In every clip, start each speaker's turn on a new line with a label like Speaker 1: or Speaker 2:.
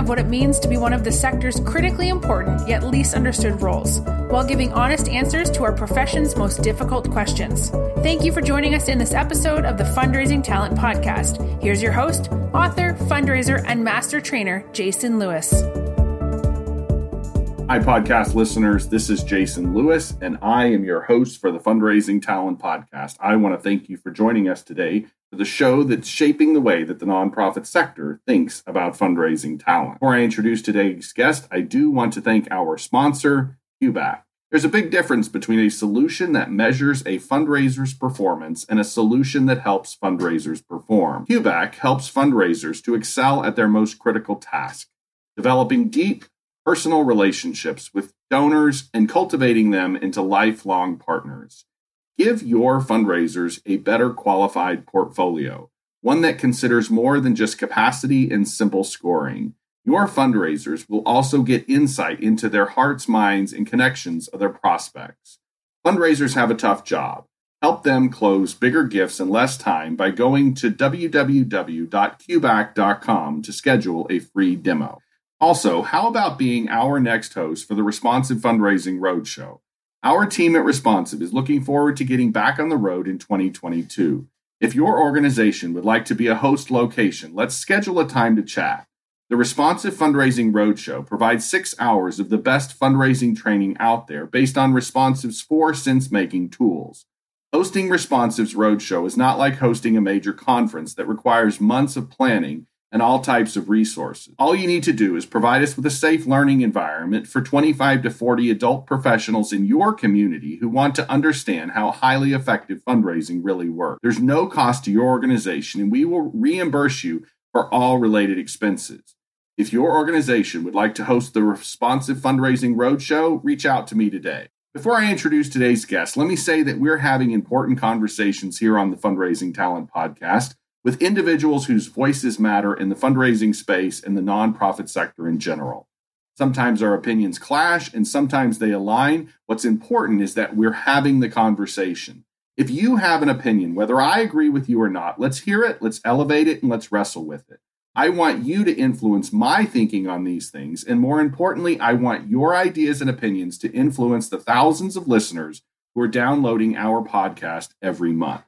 Speaker 1: of what it means to be one of the sector's critically important yet least understood roles, while giving honest answers to our profession's most difficult questions. Thank you for joining us in this episode of the Fundraising Talent Podcast. Here's your host, author, fundraiser, and master trainer, Jason Lewis.
Speaker 2: Hi, podcast listeners. This is Jason Lewis, and I am your host for the Fundraising Talent Podcast. I want to thank you for joining us today the show that's shaping the way that the nonprofit sector thinks about fundraising talent. Before I introduce today's guest, I do want to thank our sponsor, QBAC. There's a big difference between a solution that measures a fundraiser's performance and a solution that helps fundraisers perform. QBAC helps fundraisers to excel at their most critical task, developing deep personal relationships with donors and cultivating them into lifelong partners. Give your fundraisers a better qualified portfolio, one that considers more than just capacity and simple scoring. Your fundraisers will also get insight into their hearts, minds, and connections of their prospects. Fundraisers have a tough job. Help them close bigger gifts in less time by going to www.qbac.com to schedule a free demo. Also, how about being our next host for the Responsive Fundraising Roadshow? Our team at Responsive is looking forward to getting back on the road in 2022. If your organization would like to be a host location, let's schedule a time to chat. The Responsive Fundraising Roadshow provides six hours of the best fundraising training out there based on Responsive's four sense making tools. Hosting Responsive's Roadshow is not like hosting a major conference that requires months of planning and all types of resources. All you need to do is provide us with a safe learning environment for 25 to 40 adult professionals in your community who want to understand how highly effective fundraising really works. There's no cost to your organization, and we will reimburse you for all related expenses. If your organization would like to host the Responsive Fundraising Roadshow, reach out to me today. Before I introduce today's guest, let me say that we're having important conversations here on the Fundraising Talent Podcast with individuals whose voices matter in the fundraising space and the nonprofit sector in general. Sometimes our opinions clash and sometimes they align. What's important is that we're having the conversation. If you have an opinion, whether I agree with you or not, let's hear it, let's elevate it, and let's wrestle with it. I want you to influence my thinking on these things. And more importantly, I want your ideas and opinions to influence the thousands of listeners who are downloading our podcast every month.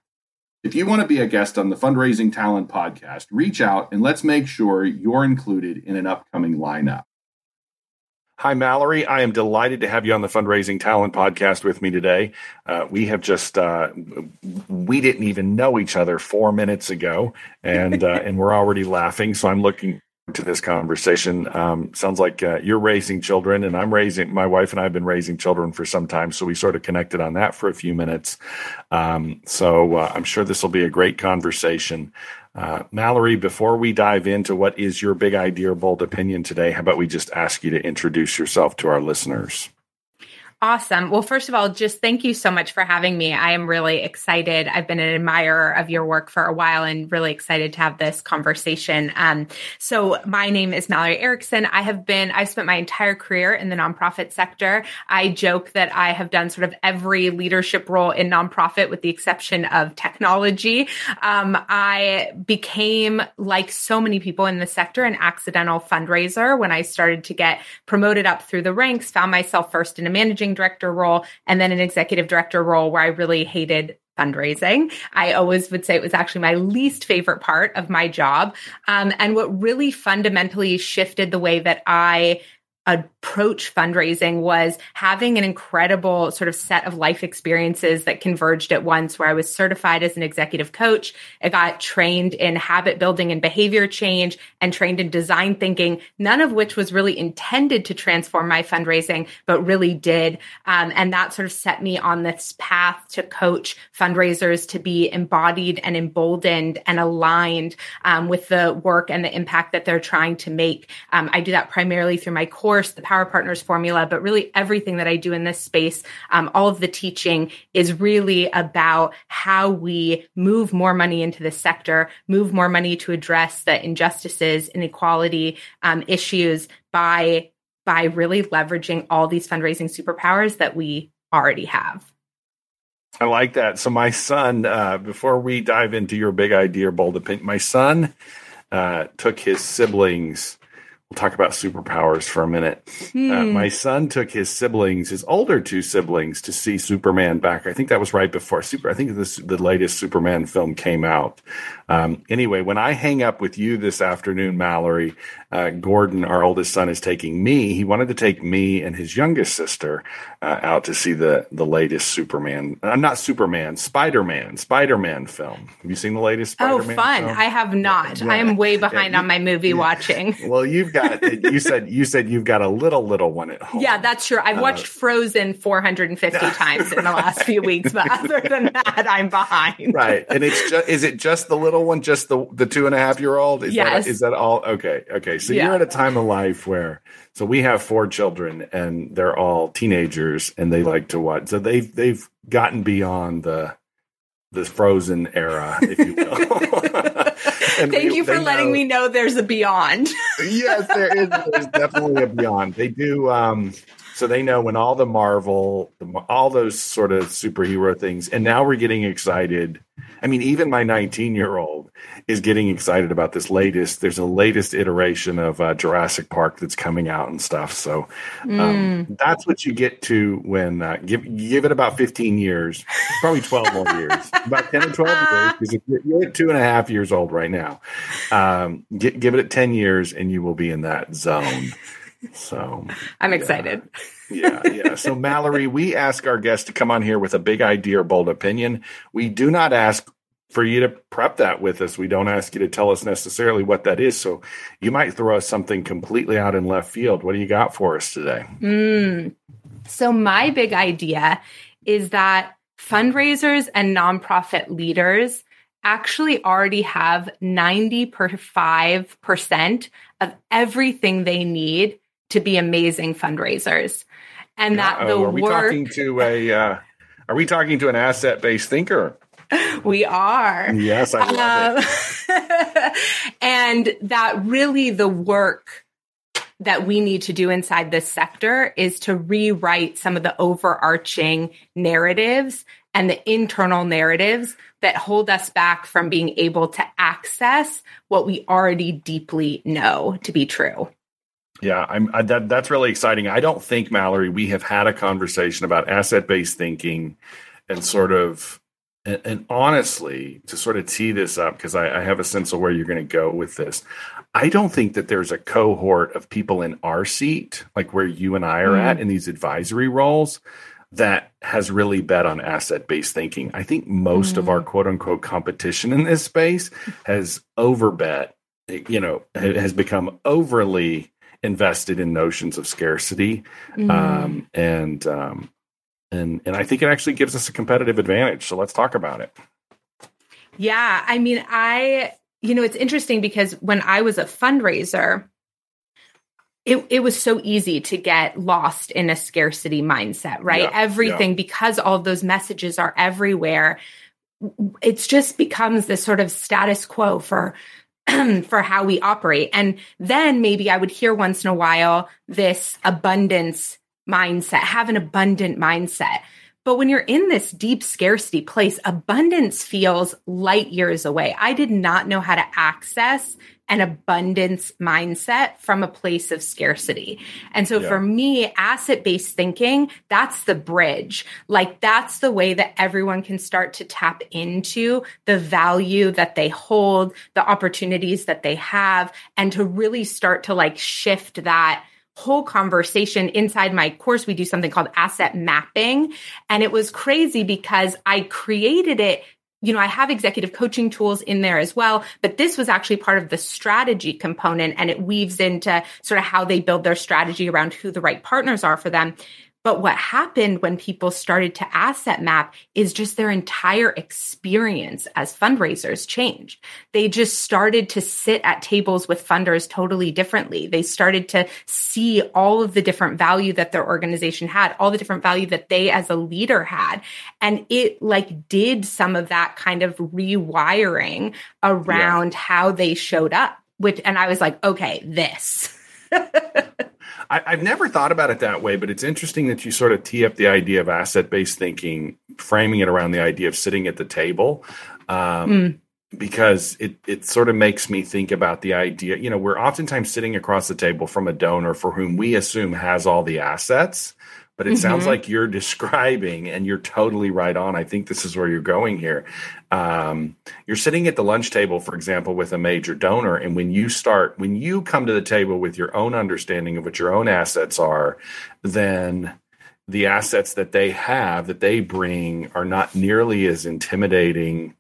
Speaker 2: If you want to be a guest on the Fundraising Talent podcast, reach out and let's make sure you're included in an upcoming lineup. Hi, Mallory. I am delighted to have you on the Fundraising Talent podcast with me today. Uh, we have just, uh, we didn't even know each other four minutes ago, and, uh, and we're already laughing. So I'm looking to this conversation. Um, sounds like uh, you're raising children, and I'm raising. My wife and I have been raising children for some time, so we sort of connected on that for a few minutes. Um, so uh, I'm sure this will be a great conversation. Uh, Mallory, before we dive into what is your big idea or bold opinion today, how about we just ask you to introduce yourself to our listeners?
Speaker 3: Awesome. Well, first of all, just thank you so much for having me. I am really excited. I've been an admirer of your work for a while and really excited to have this conversation. Um, so my name is Mallory Erickson. I have been, I've spent my entire career in the nonprofit sector. I joke that I have done sort of every leadership role in nonprofit with the exception of technology. Um, I became, like so many people in the sector, an accidental fundraiser when I started to get promoted up through the ranks, found myself first in a managing director role and then an executive director role where I really hated fundraising. I always would say it was actually my least favorite part of my job. Um, and what really fundamentally shifted the way that I approach fundraising was having an incredible sort of set of life experiences that converged at once where I was certified as an executive coach. I got trained in habit building and behavior change and trained in design thinking, none of which was really intended to transform my fundraising, but really did. Um, and that sort of set me on this path to coach fundraisers to be embodied and emboldened and aligned um, with the work and the impact that they're trying to make. Um, I do that primarily through my course course, the Power Partners formula, but really everything that I do in this space, um, all of the teaching is really about how we move more money into the sector, move more money to address the injustices, inequality um, issues by by really leveraging all these fundraising superpowers that we already have.
Speaker 2: I like that. So my son, uh, before we dive into your big idea, bold opinion, my son uh, took his siblings we'll talk about superpowers for a minute. Uh, hmm. Uh, my son took his siblings, his older two siblings, to see Superman back. I think that was right before Super. I think this the latest Superman film came out. Um, anyway, when I hang up with you this afternoon, Mallory, uh, Gordon, our oldest son, is taking me. He wanted to take me and his youngest sister uh, out to see the the latest Superman. I'm uh, not Superman, Spider Man, Spider Man film. Have you seen the latest?
Speaker 3: Oh, Spider-Man oh, fun! Film? I have not. Yeah. I am way behind yeah, you, on my movie watching.
Speaker 2: Well, you've got. you said you said you've got a little little one at home.
Speaker 3: Yeah, that's true. I've uh, watched Frozen 450 times in the last few weeks, but other than that, I'm behind.
Speaker 2: Right, and it's just is it just the little one, just the the two and a half year old? Is
Speaker 3: yes.
Speaker 2: That, is that all? Okay, okay. So yeah. you're at a time of life where so we have four children and they're all teenagers and they like to watch. So they've they've gotten beyond the the frozen era, if you will.
Speaker 3: Thank we, you for letting know, me know there's a beyond.
Speaker 2: yes, there is. There's definitely a beyond. They do. Um, so they know when all the Marvel, all those sort of superhero things, and now we're getting excited. I mean, even my 19 year old is getting excited about this latest. There's a latest iteration of uh, Jurassic Park that's coming out and stuff. So um, mm. that's what you get to when uh, give give it about 15 years, probably 12 more years, about 10 or 12 years. Because you're at two and a half years old right now. Um, get, give it 10 years, and you will be in that zone. So
Speaker 3: I'm excited.
Speaker 2: yeah, yeah. So Mallory, we ask our guests to come on here with a big idea or bold opinion. We do not ask for you to prep that with us. We don't ask you to tell us necessarily what that is. So you might throw us something completely out in left field. What do you got for us today?
Speaker 3: Mm. So my big idea is that fundraisers and nonprofit leaders actually already have 95% of everything they need to be amazing fundraisers. And that the
Speaker 2: are we
Speaker 3: work
Speaker 2: talking to a uh, are we talking to an asset based thinker?
Speaker 3: We are.
Speaker 2: Yes, I love um,
Speaker 3: it. and that really the work that we need to do inside this sector is to rewrite some of the overarching narratives and the internal narratives that hold us back from being able to access what we already deeply know to be true.
Speaker 2: Yeah, I'm I, that that's really exciting. I don't think Mallory we have had a conversation about asset-based thinking and sort of and, and honestly to sort of tee this up because I, I have a sense of where you're going to go with this. I don't think that there's a cohort of people in our seat, like where you and I are mm. at in these advisory roles, that has really bet on asset based thinking. I think most mm. of our mm. quote unquote competition in this space has overbet, you know, has become overly invested in notions of scarcity, mm. um, and um, and and I think it actually gives us a competitive advantage. So let's talk about it.
Speaker 3: Yeah, I mean, I you know, it's interesting because when I was a fundraiser, it, it was so easy to get lost in a scarcity mindset, right? Yeah, Everything, yeah. because all of those messages are everywhere, it just becomes this sort of status quo for for how we operate. And then maybe I would hear once in a while this abundance mindset, have an abundant mindset. But when you're in this deep scarcity place, abundance feels light years away. I did not know how to access an abundance mindset from a place of scarcity. And so yeah. for me, asset based thinking, that's the bridge. Like that's the way that everyone can start to tap into the value that they hold, the opportunities that they have, and to really start to like shift that whole conversation inside my course. We do something called asset mapping. And it was crazy because I created it you know, I have executive coaching tools in there as well, but this was actually part of the strategy component and it weaves into sort of how they build their strategy around who the right partners are for them. But what happened when people started to asset map is just their entire experience as fundraisers changed. They just started to sit at tables with funders totally differently. They started to see all of the different value that their organization had, all the different value that they as a leader had. And it like did some of that kind of rewiring around yeah. how they showed up, which, and I was like, okay, this.
Speaker 2: I, have never thought about it that way, but it's interesting that you sort of tee up the idea of asset based thinking, framing it around the idea of sitting at the table. Um, mm. Because it, it sort of makes me think about the idea, you know, we're oftentimes sitting across the table from a donor for whom we assume has all the assets but it mm-hmm. sounds like you're describing and you're totally right on. I think this is where you're going here. Um, you're sitting at the lunch table for example with a major donor and when you start when you come to the table with your own understanding of what your own assets are then the assets that they have that they bring are not nearly as intimidating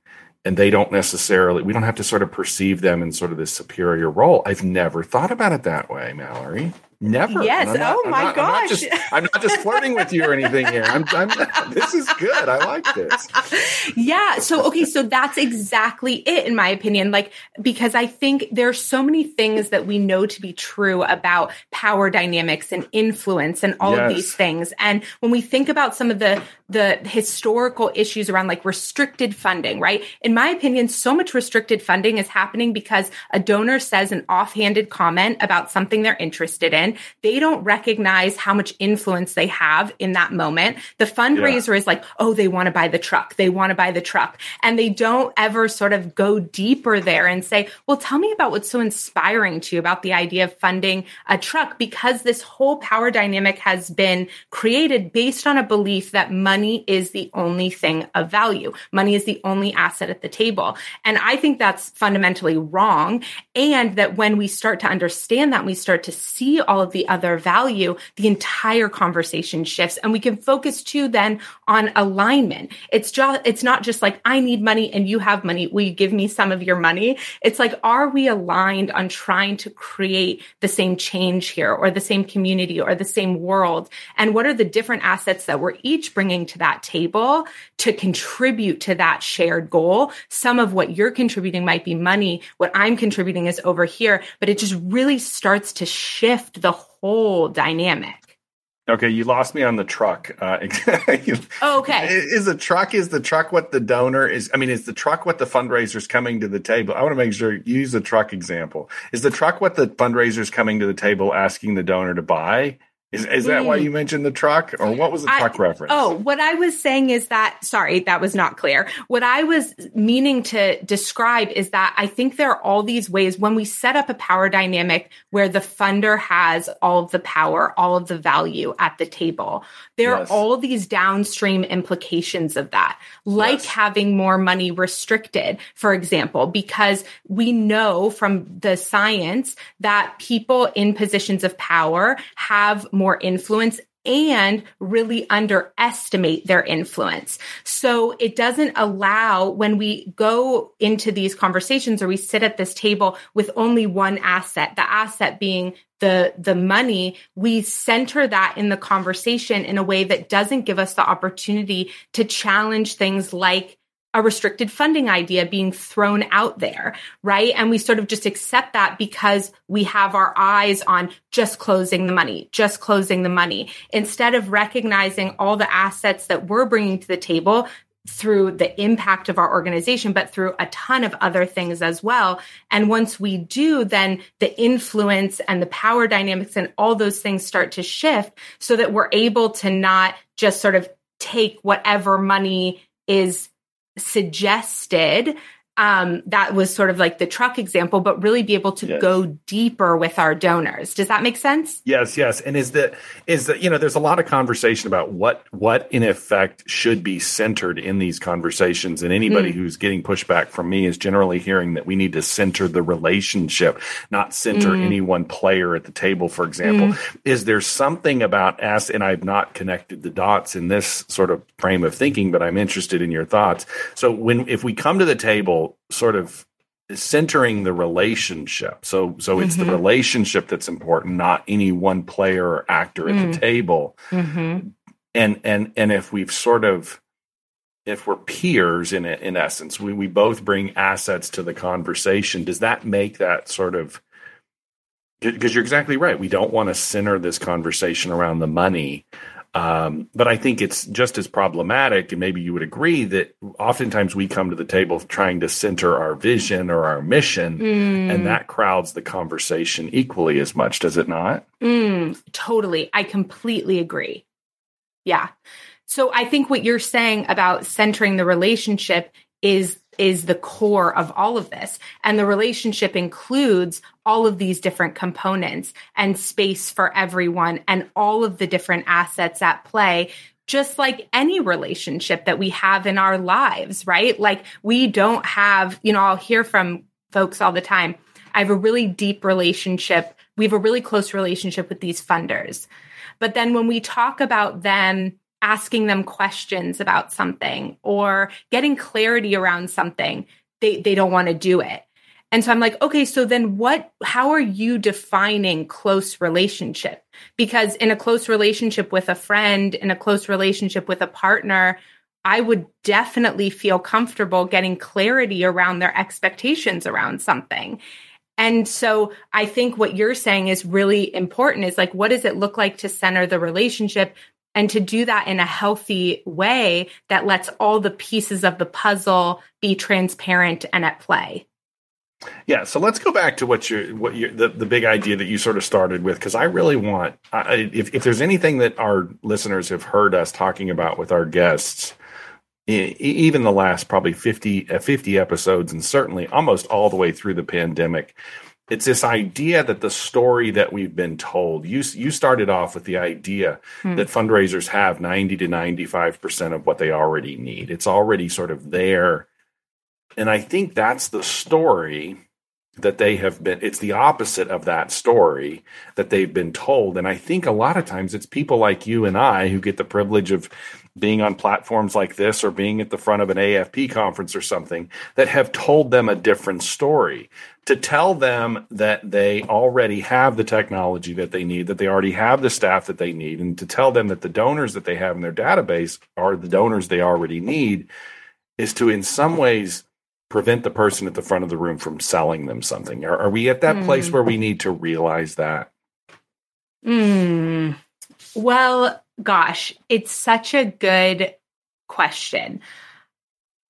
Speaker 2: and they don't necessarily we don't have to sort of perceive them in sort of this superior role. I've never thought about it that way mallory Never.
Speaker 3: Yes. Not, oh my
Speaker 2: I'm not,
Speaker 3: gosh.
Speaker 2: I'm not, just, I'm not just flirting with you or anything here. I'm, I'm, this is good. I like this.
Speaker 3: Yeah. So, okay. So that's exactly it, in my opinion. Like, because I think there's so many things that we know to be true about power dynamics and influence and all yes. of these things. And when we think about some of the, the historical issues around like restricted funding, right? In my opinion, so much restricted funding is happening because a donor says an offhanded comment about something they're interested in they don't recognize how much influence they have in that moment. The fundraiser yeah. is like, oh, they want to buy the truck. They want to buy the truck. And they don't ever sort of go deeper there and say, well, tell me about what's so inspiring to you about the idea of funding a truck because this whole power dynamic has been created based on a belief that money is the only thing of value. Money is the only asset at the table. And I think that's fundamentally wrong. And that when we start to understand that, we start to see all of the other value, the entire conversation shifts and we can focus too then on alignment. It's just, it's not just like, I need money and you have money. Will you give me some of your money? It's like, are we aligned on trying to create the same change here or the same community or the same world? And what are the different assets that we're each bringing to that table to contribute to that shared goal? Some of what you're contributing might be money. What I'm contributing is over here, but it just really starts to shift the whole dynamic.
Speaker 2: Okay, you lost me on the truck. Uh,
Speaker 3: oh, okay.
Speaker 2: Is the truck is the truck what the donor is? I mean, is the truck what the fundraisers coming to the table? I want to make sure you use the truck example. Is the truck what the fundraisers coming to the table asking the donor to buy? Is, is that mm. why you mentioned the truck or what was the truck I, reference?
Speaker 3: Oh, what I was saying is that, sorry, that was not clear. What I was meaning to describe is that I think there are all these ways when we set up a power dynamic where the funder has all of the power, all of the value at the table. There yes. are all these downstream implications of that, like yes. having more money restricted, for example, because we know from the science that people in positions of power have more influence and really underestimate their influence. So it doesn't allow when we go into these conversations or we sit at this table with only one asset, the asset being the, the money, we center that in the conversation in a way that doesn't give us the opportunity to challenge things like a restricted funding idea being thrown out there, right? And we sort of just accept that because we have our eyes on just closing the money, just closing the money, instead of recognizing all the assets that we're bringing to the table through the impact of our organization, but through a ton of other things as well. And once we do, then the influence and the power dynamics and all those things start to shift so that we're able to not just sort of take whatever money is suggested um, that was sort of like the truck example, but really be able to yes. go deeper with our donors. Does that make sense?
Speaker 2: Yes, yes. And is that is that you know, there's a lot of conversation about what what in effect should be centered in these conversations. And anybody mm. who's getting pushback from me is generally hearing that we need to center the relationship, not center mm. any one player at the table, for example. Mm. Is there something about us and I've not connected the dots in this sort of frame of thinking, but I'm interested in your thoughts. So when if we come to the table sort of centering the relationship. So so it's mm-hmm. the relationship that's important, not any one player or actor at mm. the table. Mm-hmm. And and and if we've sort of if we're peers in in essence, we we both bring assets to the conversation. Does that make that sort of because you're exactly right. We don't want to center this conversation around the money. Um, but I think it's just as problematic, and maybe you would agree that oftentimes we come to the table trying to center our vision or our mission, mm. and that crowds the conversation equally as much, does it not?
Speaker 3: Mm, totally. I completely agree. Yeah. So I think what you're saying about centering the relationship is is the core of all of this. And the relationship includes all of these different components and space for everyone and all of the different assets at play. Just like any relationship that we have in our lives, right? Like we don't have, you know, I'll hear from folks all the time. I have a really deep relationship. We have a really close relationship with these funders. But then when we talk about them asking them questions about something or getting clarity around something, they, they don't want to do it. And so I'm like, okay, so then what, how are you defining close relationship? Because in a close relationship with a friend, in a close relationship with a partner, I would definitely feel comfortable getting clarity around their expectations around something. And so I think what you're saying is really important is like, what does it look like to center the relationship? and to do that in a healthy way that lets all the pieces of the puzzle be transparent and at play.
Speaker 2: Yeah, so let's go back to what you what you the, the big idea that you sort of started with because I really want I, if if there's anything that our listeners have heard us talking about with our guests even the last probably 50 uh, 50 episodes and certainly almost all the way through the pandemic it's this idea that the story that we've been told you you started off with the idea hmm. that fundraisers have 90 to 95% of what they already need it's already sort of there and i think that's the story that they have been it's the opposite of that story that they've been told. And i think a lot of times it's people like you and i who get the privilege of being on platforms like this or being at the front of an afp conference or something that have told them a different story to tell them that they already have the technology that they need that they already have the staff that they need and to tell them that the donors that they have in their database are the donors they already need is to in some ways prevent the person at the front of the room from selling them something? Are, are we at that mm. place where we need to realize that?
Speaker 3: Mm. Well, gosh, it's such a good question.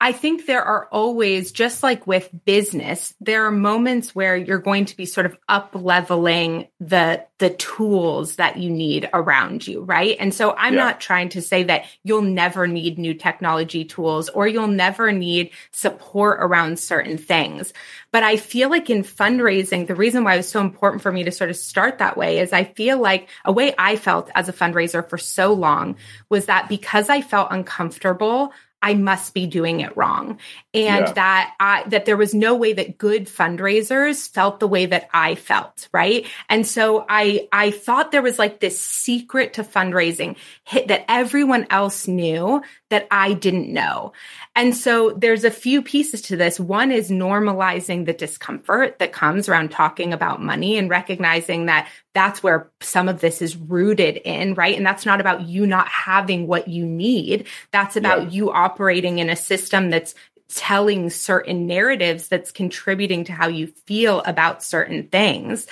Speaker 3: I think there are always, just like with business, there are moments where you're going to be sort of up leveling the, the tools that you need around you, right? And so I'm yeah. not trying to say that you'll never need new technology tools or you'll never need support around certain things. But I feel like in fundraising, the reason why it was so important for me to sort of start that way is I feel like a way I felt as a fundraiser for so long was that because I felt uncomfortable, I must be doing it wrong. And yeah. that I, that there was no way that good fundraisers felt the way that I felt. Right. And so I, I thought there was like this secret to fundraising hit that everyone else knew that I didn't know. And so there's a few pieces to this. One is normalizing the discomfort that comes around talking about money and recognizing that that's where some of this is rooted in, right? And that's not about you not having what you need. That's about yeah. you operating in a system that's telling certain narratives that's contributing to how you feel about certain things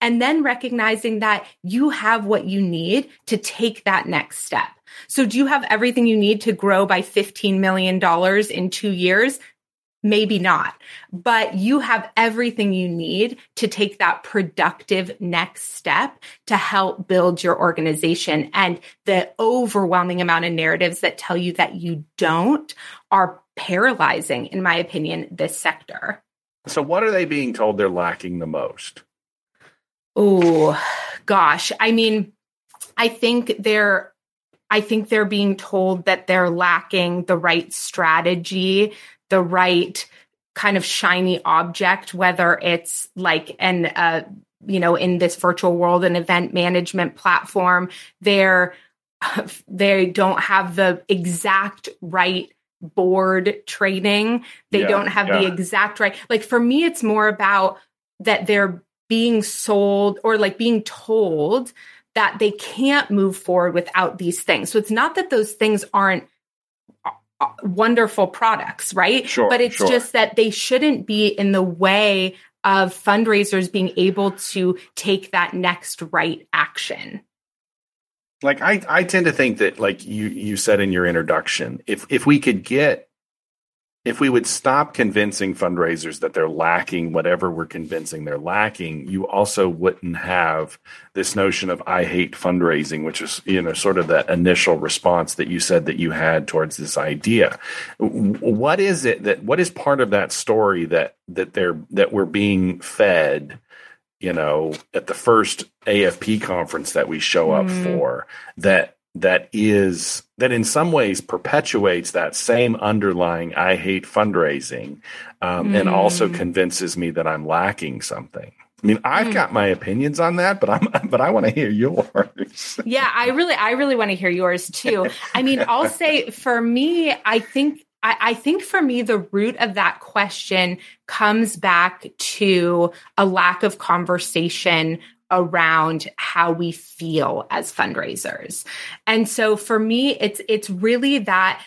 Speaker 3: and then recognizing that you have what you need to take that next step. So do you have everything you need to grow by $15 million in two years? Maybe not, but you have everything you need to take that productive next step to help build your organization. And the overwhelming amount of narratives that tell you that you don't are paralyzing, in my opinion, this sector.
Speaker 2: So, what are they being told they're lacking the most?
Speaker 3: Oh, gosh. I mean, I think they're I think they're being told that they're lacking the right strategy, the right kind of shiny object, whether it's like an uh, you know, in this virtual world, an event management platform. They're they don't have the exact right board training. They yeah, don't have yeah. the exact right. Like for me, it's more about that they're being sold or like being told that they can't move forward without these things. So it's not that those things aren't uh, uh, wonderful products, right?
Speaker 2: Sure,
Speaker 3: but it's
Speaker 2: sure.
Speaker 3: just that they shouldn't be in the way of fundraisers being able to take that next right action.
Speaker 2: Like I, I tend to think that, like you, you said in your introduction, if if we could get if we would stop convincing fundraisers that they're lacking whatever we're convincing they're lacking, you also wouldn't have this notion of I hate fundraising, which is, you know, sort of the initial response that you said that you had towards this idea. What is it that what is part of that story that that they're that we're being fed, you know, at the first AFP conference that we show up mm. for that that is that in some ways perpetuates that same underlying I hate fundraising um, mm. and also hmm. convinces me that I'm lacking something. I mean, I've mm. got my opinions on that, but I'm but I want to hear yours.
Speaker 3: yeah, I really I really want to hear yours too. I mean, I'll say for me, I think I, I think for me, the root of that question comes back to a lack of conversation around how we feel as fundraisers. And so for me it's it's really that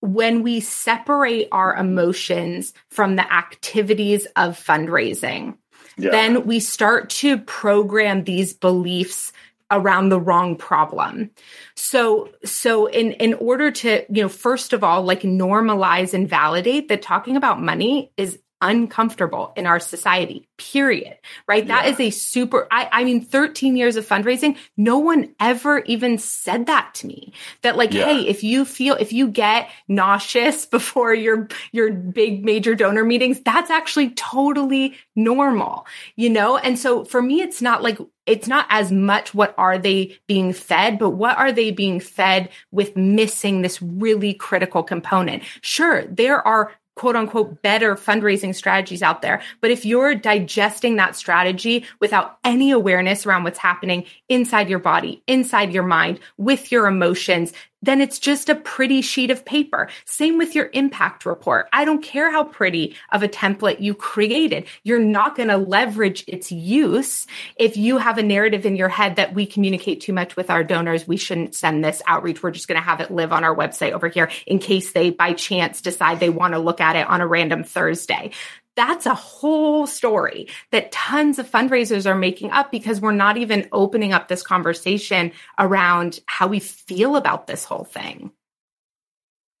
Speaker 3: when we separate our emotions from the activities of fundraising, yeah. then we start to program these beliefs around the wrong problem. So so in in order to, you know, first of all like normalize and validate that talking about money is uncomfortable in our society, period. Right. Yeah. That is a super, I, I mean, 13 years of fundraising, no one ever even said that to me. That like, yeah. hey, if you feel, if you get nauseous before your, your big major donor meetings, that's actually totally normal, you know? And so for me, it's not like, it's not as much what are they being fed, but what are they being fed with missing this really critical component? Sure, there are quote unquote better fundraising strategies out there. But if you're digesting that strategy without any awareness around what's happening inside your body, inside your mind, with your emotions, then it's just a pretty sheet of paper. Same with your impact report. I don't care how pretty of a template you created. You're not going to leverage its use if you have a narrative in your head that we communicate too much with our donors. We shouldn't send this outreach. We're just going to have it live on our website over here in case they by chance decide they want to look at it on a random Thursday that's a whole story that tons of fundraisers are making up because we're not even opening up this conversation around how we feel about this whole thing.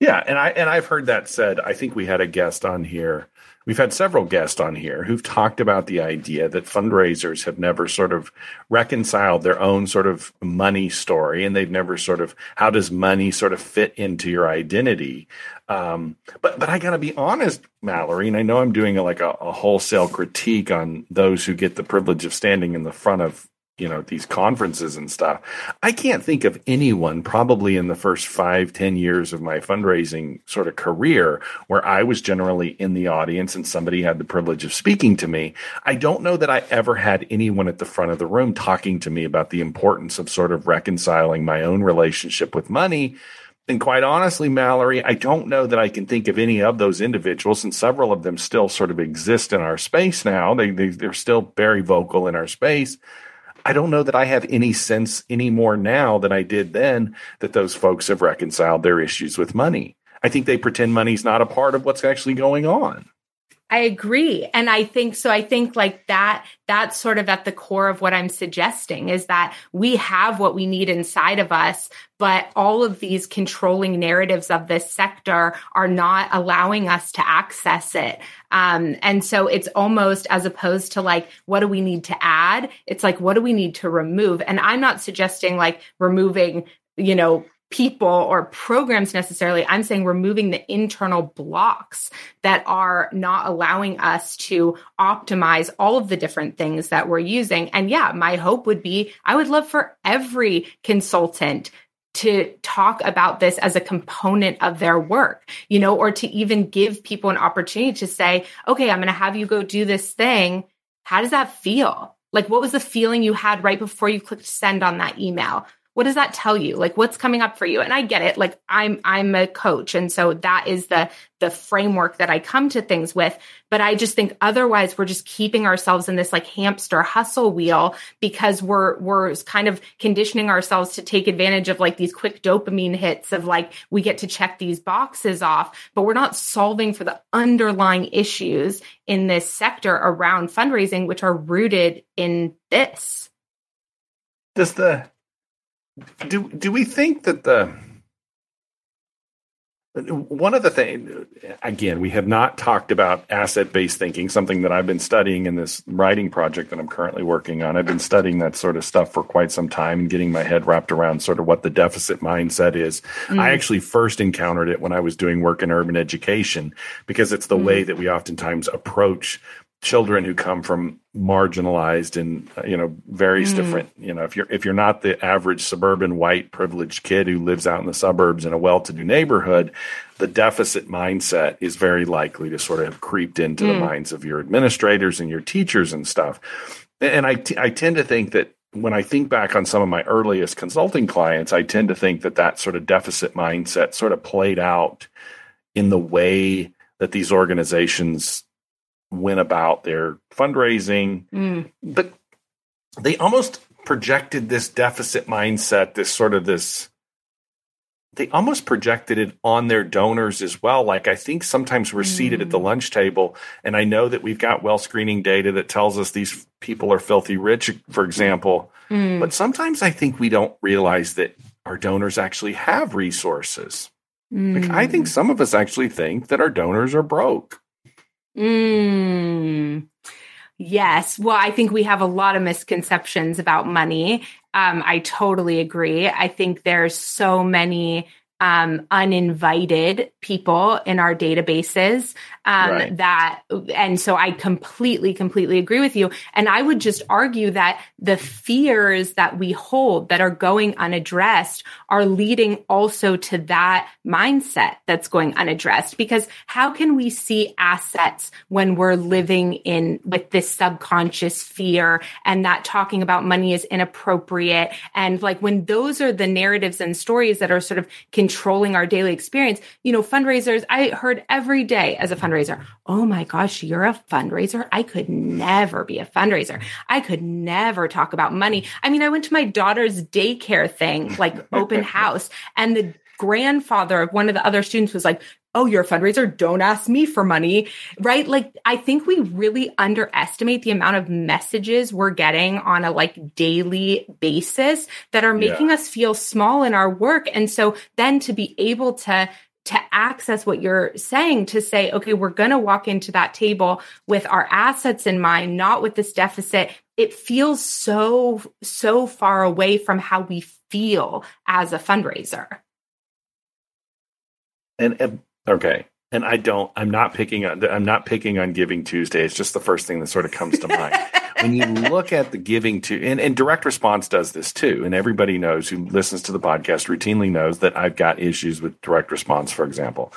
Speaker 2: Yeah, and I and I've heard that said. I think we had a guest on here We've had several guests on here who've talked about the idea that fundraisers have never sort of reconciled their own sort of money story and they've never sort of how does money sort of fit into your identity. Um, but but I got to be honest, Mallory, and I know I'm doing a, like a, a wholesale critique on those who get the privilege of standing in the front of you know these conferences and stuff i can't think of anyone probably in the first five ten years of my fundraising sort of career where i was generally in the audience and somebody had the privilege of speaking to me i don't know that i ever had anyone at the front of the room talking to me about the importance of sort of reconciling my own relationship with money and quite honestly, Mallory, I don't know that I can think of any of those individuals, and several of them still sort of exist in our space now. They, they, they're still very vocal in our space. I don't know that I have any sense anymore now than I did then that those folks have reconciled their issues with money. I think they pretend money's not a part of what's actually going on.
Speaker 3: I agree. And I think so. I think like that, that's sort of at the core of what I'm suggesting is that we have what we need inside of us, but all of these controlling narratives of this sector are not allowing us to access it. Um, and so it's almost as opposed to like, what do we need to add? It's like, what do we need to remove? And I'm not suggesting like removing, you know, people or programs necessarily. I'm saying removing the internal blocks that are not allowing us to optimize all of the different things that we're using. And yeah, my hope would be I would love for every consultant to talk about this as a component of their work, you know, or to even give people an opportunity to say, okay, I'm going to have you go do this thing. How does that feel? Like, what was the feeling you had right before you clicked send on that email? What does that tell you? Like what's coming up for you? And i get it. Like i'm i'm a coach. And so that is the the framework that i come to things with. But i just think otherwise we're just keeping ourselves in this like hamster hustle wheel because we're we're kind of conditioning ourselves to take advantage of like these quick dopamine hits of like we get to check these boxes off. But we're not solving for the underlying issues in this sector around fundraising which are rooted in this.
Speaker 2: Does the do do we think that the one of the things again we have not talked about asset based thinking something that i've been studying in this writing project that i'm currently working on i've been studying that sort of stuff for quite some time and getting my head wrapped around sort of what the deficit mindset is mm. i actually first encountered it when i was doing work in urban education because it's the mm. way that we oftentimes approach children who come from marginalized and you know various mm. different you know if you're if you're not the average suburban white privileged kid who lives out in the suburbs in a well-to-do neighborhood the deficit mindset is very likely to sort of have creeped into mm. the minds of your administrators and your teachers and stuff and I, t- I tend to think that when I think back on some of my earliest consulting clients, I tend to think that that sort of deficit mindset sort of played out in the way that these organizations went about their fundraising, mm. but they almost projected this deficit mindset, this sort of this they almost projected it on their donors as well. Like I think sometimes we're mm. seated at the mm. lunch table, and I know that we've got well screening data that tells us these people are filthy rich, for example. Mm. But sometimes I think we don't realize that our donors actually have resources. Mm. Like I think mm. some of us actually think that our donors are broke.
Speaker 3: Mm. Yes. Well, I think we have a lot of misconceptions about money. Um, I totally agree. I think there's so many um, uninvited people in our databases um, right. that and so i completely completely agree with you. And i would just argue that the fears that we hold that are going unaddressed are leading also to that mindset that's going unaddressed. Because how can we see assets when we're living in with this subconscious fear and that talking about money is inappropriate? And like when those are the narratives and stories that are sort of controlling our daily experience you know fundraisers i heard every day as a fundraiser fundraiser. Oh my gosh, you're a fundraiser? I could never be a fundraiser. I could never talk about money. I mean, I went to my daughter's daycare thing, like open house, and the grandfather of one of the other students was like, Oh, you're a fundraiser. Don't ask me for money. Right. Like, I think we really underestimate the amount of messages we're getting on a like daily basis that are making yeah. us feel small in our work. And so then to be able to to access what you're saying to say, okay, we're going to walk into that table with our assets in mind, not with this deficit. It feels so, so far away from how we feel as a fundraiser.
Speaker 2: And, and okay. And I don't, I'm not picking on, I'm not picking on Giving Tuesday. It's just the first thing that sort of comes to mind. when you look at the giving to and, and direct response does this too and everybody knows who listens to the podcast routinely knows that i've got issues with direct response for example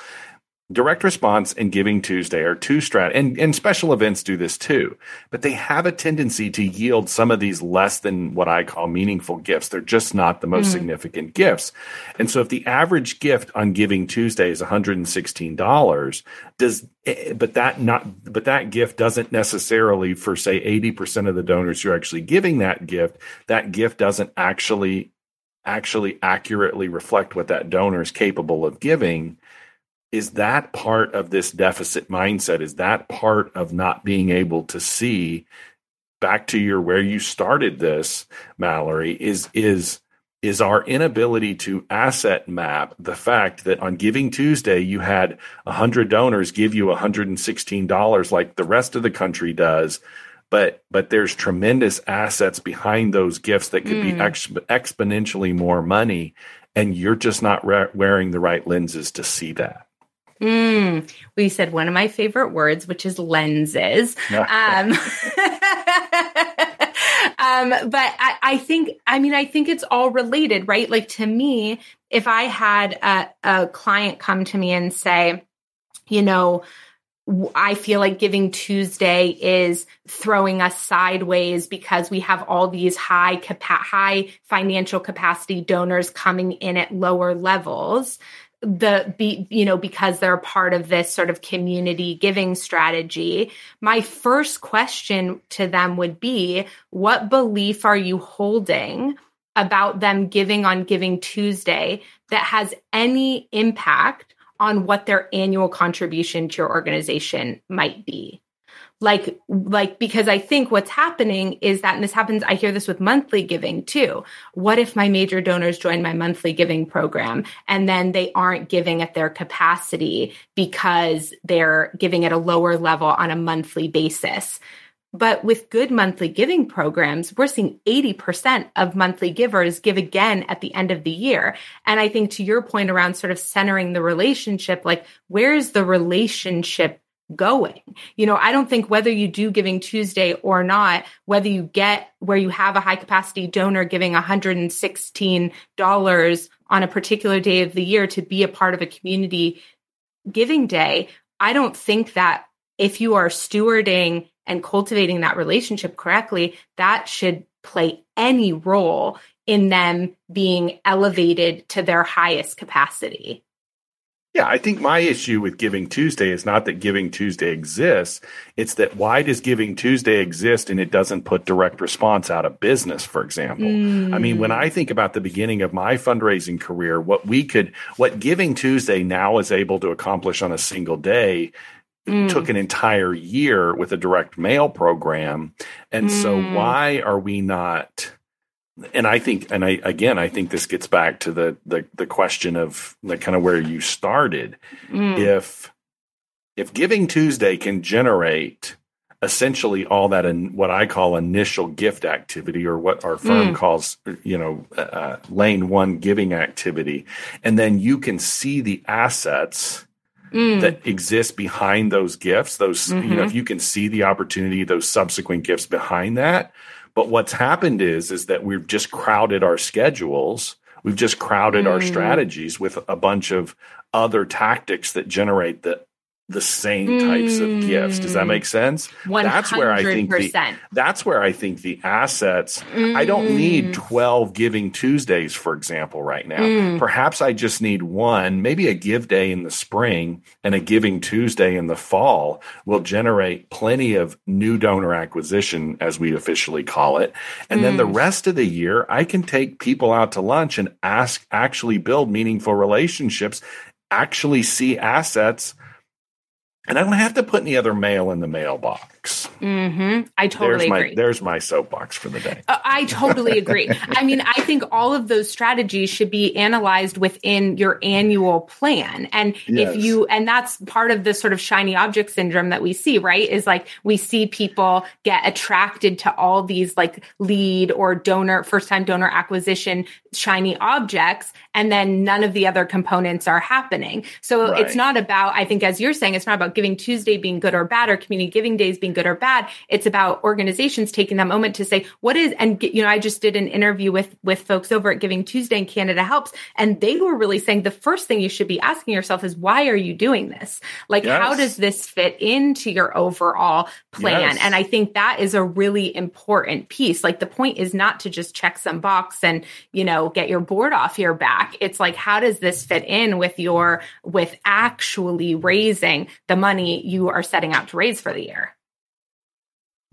Speaker 2: Direct response and Giving Tuesday are two strat, and, and special events do this too, but they have a tendency to yield some of these less than what I call meaningful gifts. They're just not the most mm. significant gifts. And so if the average gift on Giving Tuesday is $116, does, eh, but that not, but that gift doesn't necessarily for say 80% of the donors who are actually giving that gift, that gift doesn't actually, actually accurately reflect what that donor is capable of giving is that part of this deficit mindset is that part of not being able to see back to your where you started this mallory is is is our inability to asset map the fact that on giving tuesday you had 100 donors give you $116 like the rest of the country does but but there's tremendous assets behind those gifts that could mm. be ex- exponentially more money and you're just not re- wearing the right lenses to see that.
Speaker 3: Mm, we said one of my favorite words, which is lenses. um, um, but I, I, think, I mean, I think it's all related, right? Like to me, if I had a, a client come to me and say, you know, I feel like Giving Tuesday is throwing us sideways because we have all these high capa- high financial capacity donors coming in at lower levels the be you know because they're part of this sort of community giving strategy. My first question to them would be what belief are you holding about them giving on giving tuesday that has any impact on what their annual contribution to your organization might be like like because i think what's happening is that and this happens i hear this with monthly giving too what if my major donors join my monthly giving program and then they aren't giving at their capacity because they're giving at a lower level on a monthly basis but with good monthly giving programs, we're seeing 80% of monthly givers give again at the end of the year. And I think to your point around sort of centering the relationship, like where's the relationship going. You know, I don't think whether you do Giving Tuesday or not, whether you get where you have a high capacity donor giving $116 on a particular day of the year to be a part of a community giving day, I don't think that if you are stewarding and cultivating that relationship correctly, that should play any role in them being elevated to their highest capacity.
Speaker 2: Yeah, I think my issue with Giving Tuesday is not that Giving Tuesday exists. It's that why does Giving Tuesday exist and it doesn't put direct response out of business, for example? Mm. I mean, when I think about the beginning of my fundraising career, what we could, what Giving Tuesday now is able to accomplish on a single day Mm. took an entire year with a direct mail program. And mm. so why are we not and I think, and I again, I think this gets back to the the, the question of the kind of where you started. Mm. If if Giving Tuesday can generate essentially all that in what I call initial gift activity, or what our firm mm. calls, you know, uh, lane one giving activity, and then you can see the assets. Mm. that exist behind those gifts those mm-hmm. you know mm-hmm. if you can see the opportunity those subsequent gifts behind that but what's happened is is that we've just crowded our schedules. We've just crowded mm. our strategies with a bunch of other tactics that generate the the same types of gifts. Does that mm. make sense?
Speaker 3: 100%. That's where I think
Speaker 2: the, that's where I think the assets. Mm. I don't need mm. twelve Giving Tuesdays, for example, right now. Mm. Perhaps I just need one, maybe a Give Day in the spring and a Giving Tuesday in the fall will generate plenty of new donor acquisition, as we officially call it, and then the mm. rest of the year I can take people out to lunch and ask actually build meaningful relationships, actually see assets and I don't have to put any other mail in the mailbox.
Speaker 3: Mm-hmm. I totally
Speaker 2: there's my,
Speaker 3: agree.
Speaker 2: There's my soapbox for the day.
Speaker 3: Uh, I totally agree. I mean, I think all of those strategies should be analyzed within your annual plan. And yes. if you, and that's part of the sort of shiny object syndrome that we see, right? Is like we see people get attracted to all these like lead or donor, first time donor acquisition shiny objects, and then none of the other components are happening. So right. it's not about, I think, as you're saying, it's not about Giving Tuesday being good or bad or community giving days being good or bad. It's about organizations taking that moment to say, what is, and you know, I just did an interview with, with folks over at Giving Tuesday and Canada Helps, and they were really saying the first thing you should be asking yourself is, why are you doing this? Like, yes. how does this fit into your overall plan? Yes. And I think that is a really important piece. Like, the point is not to just check some box and, you know, get your board off your back. It's like, how does this fit in with your, with actually raising the money you are setting out to raise for the year?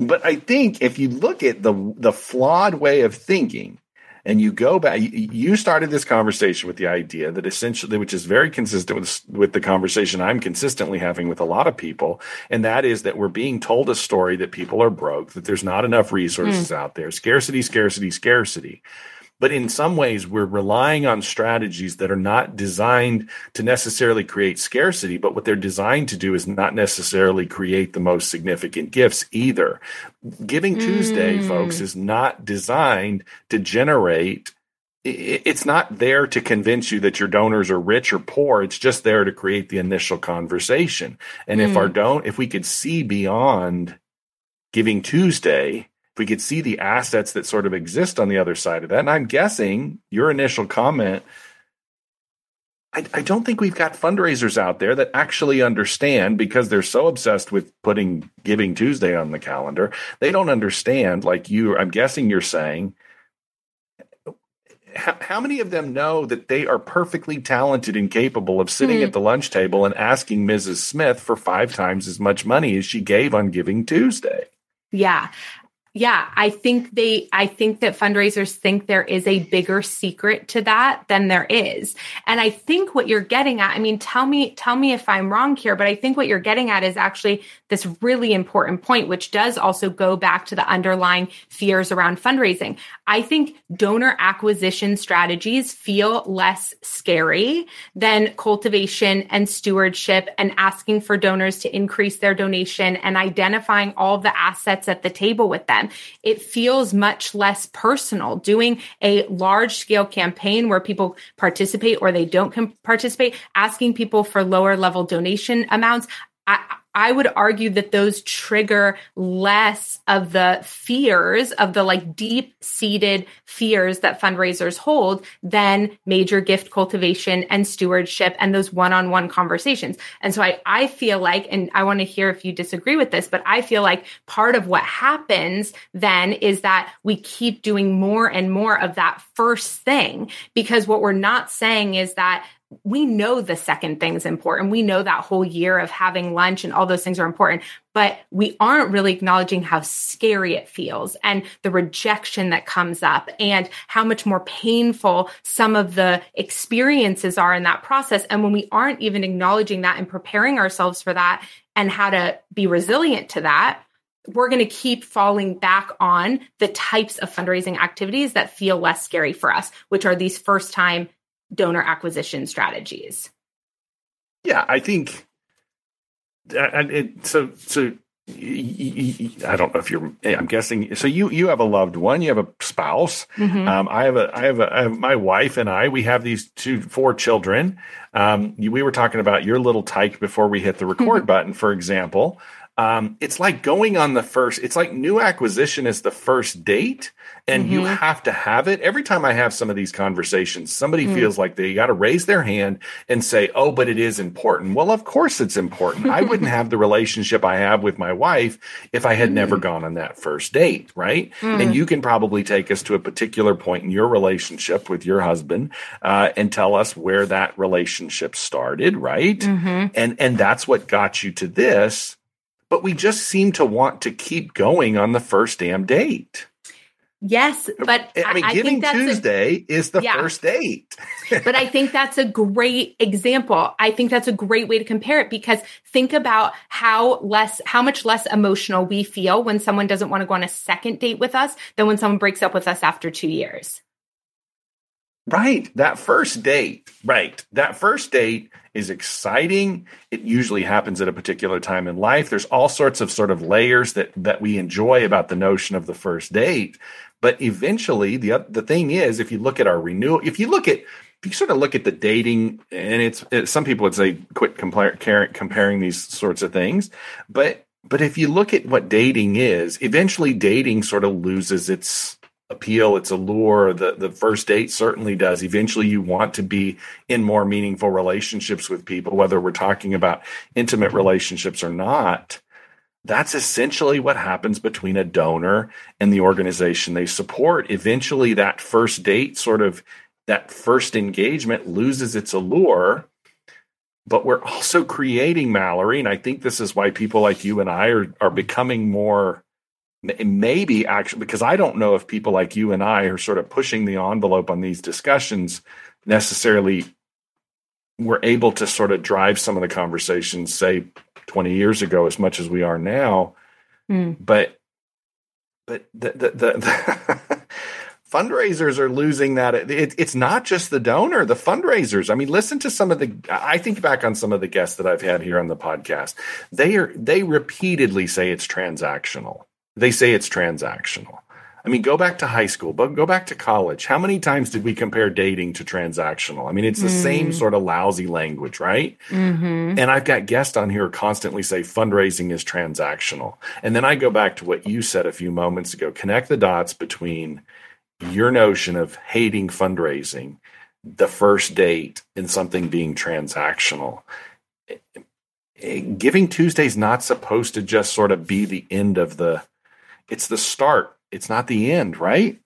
Speaker 2: But I think if you look at the the flawed way of thinking, and you go back, you started this conversation with the idea that essentially, which is very consistent with with the conversation I'm consistently having with a lot of people, and that is that we're being told a story that people are broke, that there's not enough resources mm. out there, scarcity, scarcity, scarcity. But in some ways, we're relying on strategies that are not designed to necessarily create scarcity, but what they're designed to do is not necessarily create the most significant gifts either. Giving Tuesday, mm. folks, is not designed to generate it's not there to convince you that your donors are rich or poor. It's just there to create the initial conversation. And mm. if our hmm. don't, if we could see beyond Giving Tuesday, we could see the assets that sort of exist on the other side of that, and I'm guessing your initial comment I, I, don't think we've got fundraisers out there that actually understand because they're so obsessed with putting Giving Tuesday on the calendar. They don't understand, like you, I'm guessing you're saying. How, how many of them know that they are perfectly talented and capable of sitting mm-hmm. at the lunch table and asking Mrs. Smith for five times as much money as she gave on Giving Tuesday?
Speaker 3: Yeah yeah, I think they, I think that fundraisers think there is a bigger secret to that than there is. And I think what you're getting at, I mean, tell me, tell me if I'm wrong here, but I think what you're getting at is actually this really important point, which does also go back to the underlying fears around fundraising. I think donor acquisition strategies feel less scary than cultivation and stewardship and asking for donors to increase their donation and identifying all the assets at the table with them. It feels much less personal. Doing a large scale campaign where people participate or they don't participate, asking people for lower level donation amounts. I, I would argue that those trigger less of the fears of the like deep seated fears that fundraisers hold than major gift cultivation and stewardship and those one on one conversations. And so I, I feel like, and I want to hear if you disagree with this, but I feel like part of what happens then is that we keep doing more and more of that first thing because what we're not saying is that we know the second thing's important. We know that whole year of having lunch and all those things are important, but we aren't really acknowledging how scary it feels and the rejection that comes up and how much more painful some of the experiences are in that process. And when we aren't even acknowledging that and preparing ourselves for that and how to be resilient to that, we're going to keep falling back on the types of fundraising activities that feel less scary for us, which are these first time donor acquisition strategies?
Speaker 2: Yeah, I think and it, so so I don't know if you're. I'm guessing. So you you have a loved one. You have a spouse. Mm-hmm. Um, I have a I have a I have my wife and I. We have these two four children. Um, we were talking about your little tyke before we hit the record button, for example. Um, it's like going on the first. It's like new acquisition is the first date, and mm-hmm. you have to have it. Every time I have some of these conversations, somebody mm. feels like they got to raise their hand and say, "Oh, but it is important." Well, of course it's important. I wouldn't have the relationship I have with my wife if I had mm. never gone on that first date, right? Mm. And you can probably take us to a particular point in your relationship with your husband uh, and tell us where that relationship started, right? Mm-hmm. And and that's what got you to this but we just seem to want to keep going on the first damn date.
Speaker 3: Yes, but
Speaker 2: I mean, I Giving Tuesday a, is the yeah. first date.
Speaker 3: but I think that's a great example. I think that's a great way to compare it because think about how less, how much less emotional we feel when someone doesn't want to go on a second date with us than when someone breaks up with us after two years.
Speaker 2: Right. That first date. Right. That first date is exciting. It usually happens at a particular time in life. There's all sorts of sort of layers that that we enjoy about the notion of the first date. But eventually the the thing is if you look at our renewal, if you look at if you sort of look at the dating and it's it, some people would say quit compare, comparing these sorts of things, but but if you look at what dating is, eventually dating sort of loses its appeal, its allure. The the first date certainly does. Eventually, you want to be in more meaningful relationships with people, whether we're talking about intimate relationships or not. That's essentially what happens between a donor and the organization they support. Eventually, that first date, sort of that first engagement, loses its allure. But we're also creating Mallory, and I think this is why people like you and I are are becoming more maybe actually because I don't know if people like you and I are sort of pushing the envelope on these discussions necessarily were able to sort of drive some of the conversations say 20 years ago as much as we are now. Mm. but but the the, the, the fundraisers are losing that it, it's not just the donor the fundraisers. I mean listen to some of the i think back on some of the guests that i've had here on the podcast. They are they repeatedly say it's transactional they say it's transactional. I mean, go back to high school, but go back to college. How many times did we compare dating to transactional? I mean, it's the mm. same sort of lousy language, right? Mm-hmm. And I've got guests on here constantly say fundraising is transactional. And then I go back to what you said a few moments ago connect the dots between your notion of hating fundraising, the first date, and something being transactional. Giving Tuesday is not supposed to just sort of be the end of the, it's the start it's not the end, right?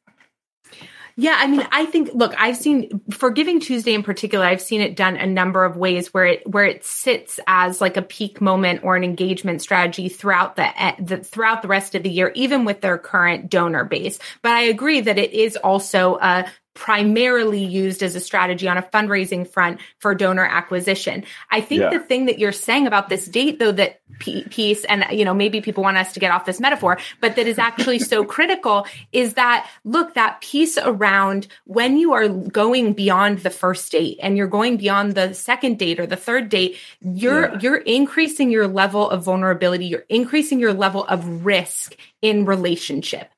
Speaker 3: Yeah, I mean, I think look, I've seen for Giving Tuesday in particular, I've seen it done a number of ways where it where it sits as like a peak moment or an engagement strategy throughout the, eh, the throughout the rest of the year, even with their current donor base. But I agree that it is also a primarily used as a strategy on a fundraising front for donor acquisition. I think yeah. the thing that you're saying about this date, though, that piece, and you know, maybe people want us to get off this metaphor, but that is actually so critical is that look, that piece around when you are going beyond the first date and you're going beyond the second date or the third date, you're yeah. you're increasing your level of vulnerability, you're increasing your level of risk in relationship.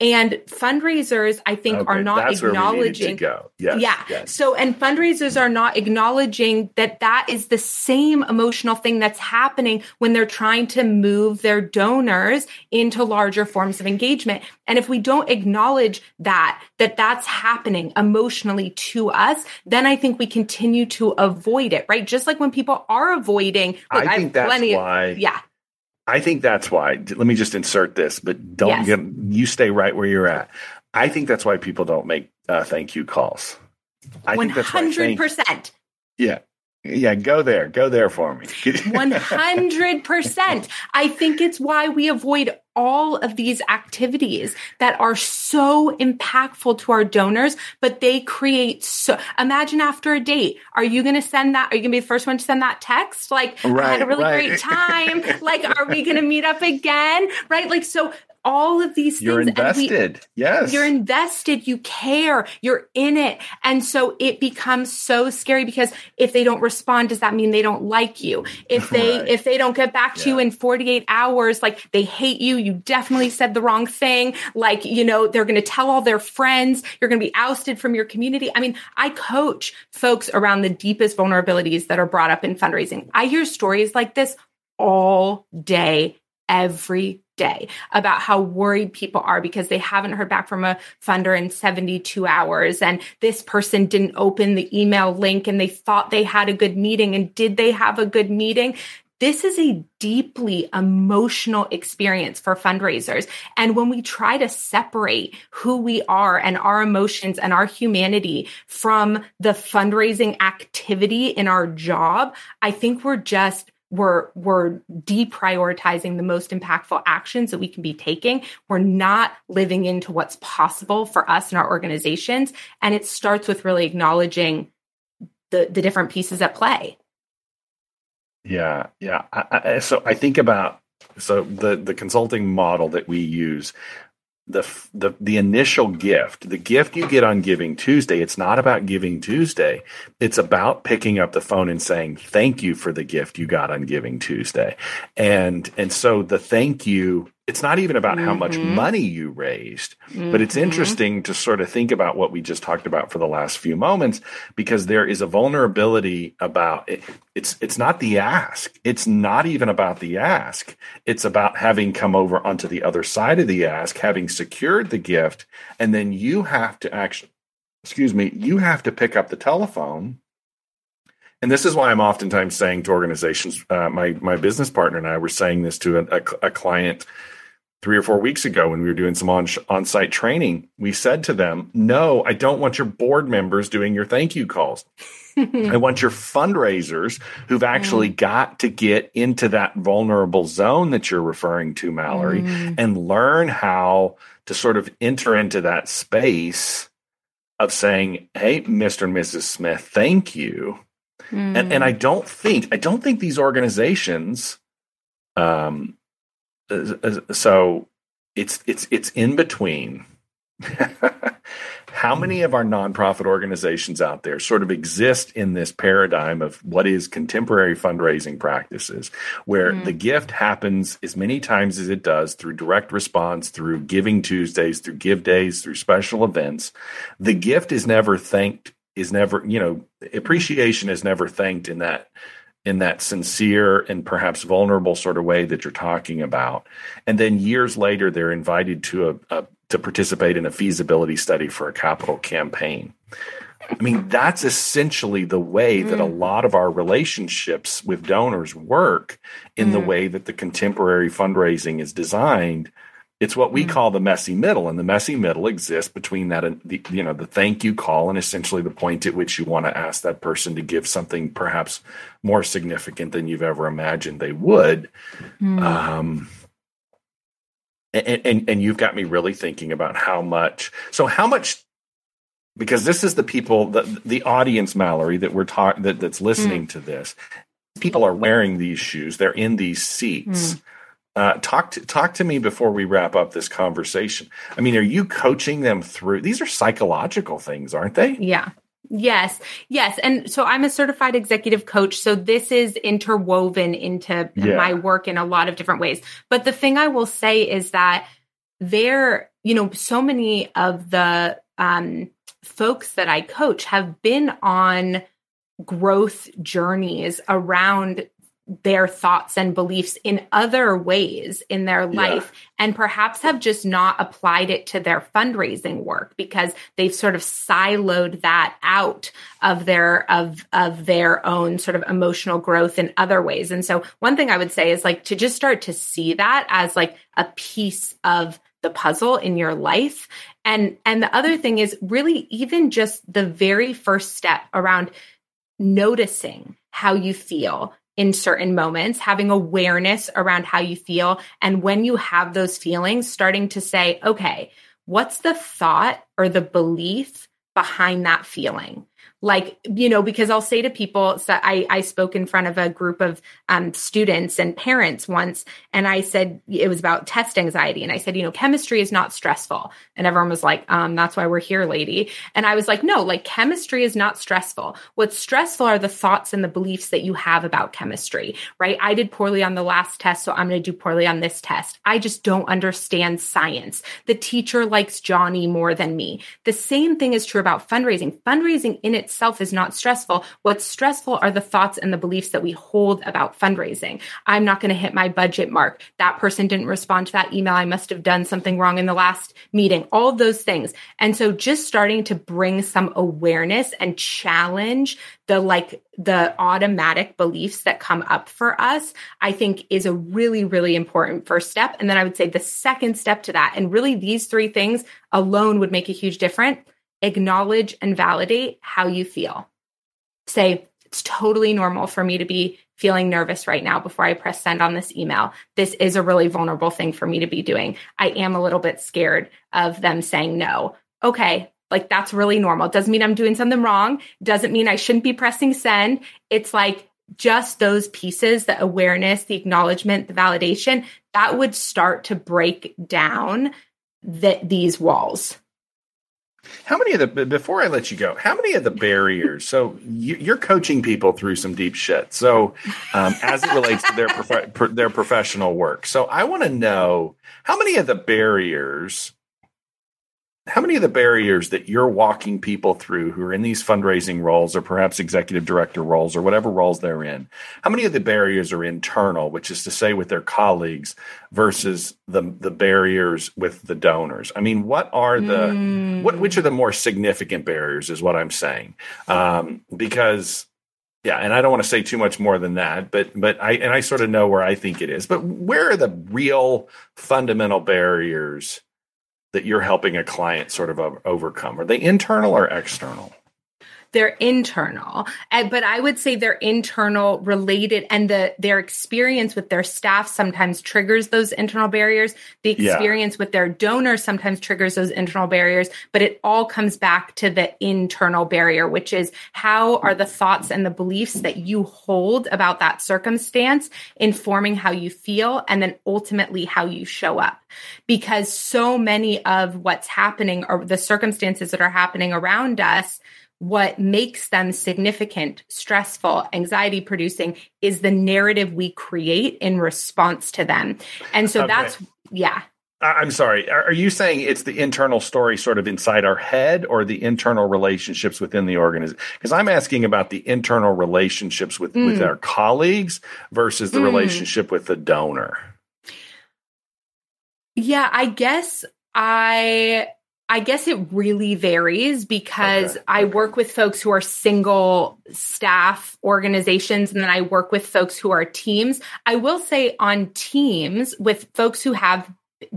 Speaker 3: And fundraisers, I think, okay, are not acknowledging.
Speaker 2: Yes,
Speaker 3: yeah.
Speaker 2: Yes.
Speaker 3: So, and fundraisers are not acknowledging that that is the same emotional thing that's happening when they're trying to move their donors into larger forms of engagement. And if we don't acknowledge that, that that's happening emotionally to us, then I think we continue to avoid it, right? Just like when people are avoiding.
Speaker 2: Look, I think that's why.
Speaker 3: Of, yeah.
Speaker 2: I think that's why. Let me just insert this, but don't yes. get you stay right where you're at. I think that's why people don't make uh, thank you calls.
Speaker 3: I 100%. think that's hundred percent.
Speaker 2: Yeah, yeah, go there. Go there for me.
Speaker 3: 100%. I think it's why we avoid all of these activities that are so impactful to our donors, but they create so imagine after a date, are you going to send that? Are you going to be the first one to send that text? Like, right, I had a really right. great time. like, are we going to meet up again? Right. Like, so all of these things.
Speaker 2: you're invested. We, yes.
Speaker 3: You're invested. You care. You're in it. And so it becomes so scary because if they don't respond, does that mean they don't like you? If they, right. if they don't get back to yeah. you in 48 hours, like they hate you, you definitely said the wrong thing. Like, you know, they're going to tell all their friends. You're going to be ousted from your community. I mean, I coach folks around the deepest vulnerabilities that are brought up in fundraising. I hear stories like this all day, every day about how worried people are because they haven't heard back from a funder in 72 hours. And this person didn't open the email link and they thought they had a good meeting. And did they have a good meeting? This is a deeply emotional experience for fundraisers. And when we try to separate who we are and our emotions and our humanity from the fundraising activity in our job, I think we're just we're we're deprioritizing the most impactful actions that we can be taking. We're not living into what's possible for us and our organizations. And it starts with really acknowledging the the different pieces at play.
Speaker 2: Yeah yeah. I, I, so i think about so the the consulting model that we use the, the the initial gift, the gift you get on Giving Tuesday, it's not about Giving Tuesday. It's about picking up the phone and saying thank you for the gift you got on Giving Tuesday. And and so the thank you it's not even about mm-hmm. how much mm-hmm. money you raised, mm-hmm. but it's mm-hmm. interesting to sort of think about what we just talked about for the last few moments because there is a vulnerability about it. It's it's not the ask. It's not even about the ask. It's about having come over onto the other side of the ask, having secured the gift, and then you have to actually excuse me, you have to pick up the telephone and this is why I'm oftentimes saying to organizations, uh, my my business partner and I were saying this to a, a, a client three or four weeks ago when we were doing some on on-site training we said to them no i don't want your board members doing your thank you calls i want your fundraisers who've actually mm. got to get into that vulnerable zone that you're referring to mallory mm. and learn how to sort of enter into that space of saying hey mr and mrs smith thank you mm. and, and i mm. don't think i don't think these organizations um, so it's it's it's in between how many of our nonprofit organizations out there sort of exist in this paradigm of what is contemporary fundraising practices, where mm. the gift happens as many times as it does through direct response, through Giving Tuesdays, through Give Days, through special events? The gift is never thanked, is never, you know, appreciation is never thanked in that in that sincere and perhaps vulnerable sort of way that you're talking about. And then years later, they're invited to a, a to participate in a feasibility study for a capital campaign. I mean, that's essentially the way that a mm. lot of our relationships with donors work in mm. the way that the contemporary fundraising is designed. It's what we mm. call the messy middle, and the messy middle exists between that and the you know the thank you call and essentially the point at which you want to ask that person to give something perhaps more significant than you've ever imagined they would. Mm. Um, and, and, and you've got me really thinking about how much. So how much? Because this is the people, the the audience, Mallory, that we're talking that that's listening mm. to this. People are wearing these shoes. They're in these seats. Mm. Uh, talk to talk to me before we wrap up this conversation. I mean, are you coaching them through? These are psychological things, aren't they?
Speaker 3: Yeah, Yes, yes. And so I'm a certified executive coach. So this is interwoven into yeah. my work in a lot of different ways. But the thing I will say is that there, you know, so many of the um, folks that I coach have been on growth journeys around their thoughts and beliefs in other ways in their life yeah. and perhaps have just not applied it to their fundraising work because they've sort of siloed that out of their of of their own sort of emotional growth in other ways and so one thing i would say is like to just start to see that as like a piece of the puzzle in your life and and the other thing is really even just the very first step around noticing how you feel in certain moments, having awareness around how you feel. And when you have those feelings, starting to say, okay, what's the thought or the belief behind that feeling? Like you know because i'll say to people so i i spoke in front of a group of um, students and parents once and i said it was about test anxiety and i said you know chemistry is not stressful. And everyone was like um that's why we're here lady. And i was like no like chemistry is not stressful. What's stressful are the thoughts and the beliefs that you have about chemistry right? I did poorly on the last test so i'm going to do poorly on this test. I just don't understand science. The teacher likes johnny more than me. The same thing is true about fundraising. Fundraising in itself is not stressful. What's stressful are the thoughts and the beliefs that we hold about fundraising. I'm not going to hit my budget mark. That person didn't respond to that email. I must have done something wrong in the last meeting. All those things. And so just starting to bring some awareness and challenge the like the automatic beliefs that come up for us, I think is a really, really important first step. And then I would say the second step to that, and really these three things alone would make a huge difference acknowledge and validate how you feel. Say, it's totally normal for me to be feeling nervous right now before I press send on this email. This is a really vulnerable thing for me to be doing. I am a little bit scared of them saying no. Okay, like that's really normal. Doesn't mean I'm doing something wrong. Doesn't mean I shouldn't be pressing send. It's like just those pieces, the awareness, the acknowledgement, the validation, that would start to break down that these walls.
Speaker 2: How many of the before I let you go? How many of the barriers? So you, are coaching people through some deep shit. So um, as it relates to their prof- their professional work, so I want to know how many of the barriers how many of the barriers that you're walking people through who are in these fundraising roles or perhaps executive director roles or whatever roles they're in how many of the barriers are internal which is to say with their colleagues versus the the barriers with the donors i mean what are the mm. what which are the more significant barriers is what i'm saying um, because yeah and i don't want to say too much more than that but but i and i sort of know where i think it is but where are the real fundamental barriers that you're helping a client sort of overcome? Are they internal or external?
Speaker 3: They're internal. But i would say they're internal related and the their experience with their staff sometimes triggers those internal barriers. The experience yeah. with their donors sometimes triggers those internal barriers but it all comes back to the internal barrier which is how are the thoughts and the beliefs that you hold about that circumstance informing how you feel and then ultimately how you show up. Because so many of what's happening or the circumstances that are happening around us what makes them significant, stressful, anxiety producing is the narrative we create in response to them. And so okay. that's, yeah.
Speaker 2: I'm sorry. Are you saying it's the internal story sort of inside our head or the internal relationships within the organization? Because I'm asking about the internal relationships with, mm. with our colleagues versus the mm. relationship with the donor.
Speaker 3: Yeah, I guess I I guess it really varies because okay. I work with folks who are single staff organizations and then I work with folks who are teams. I will say on teams with folks who have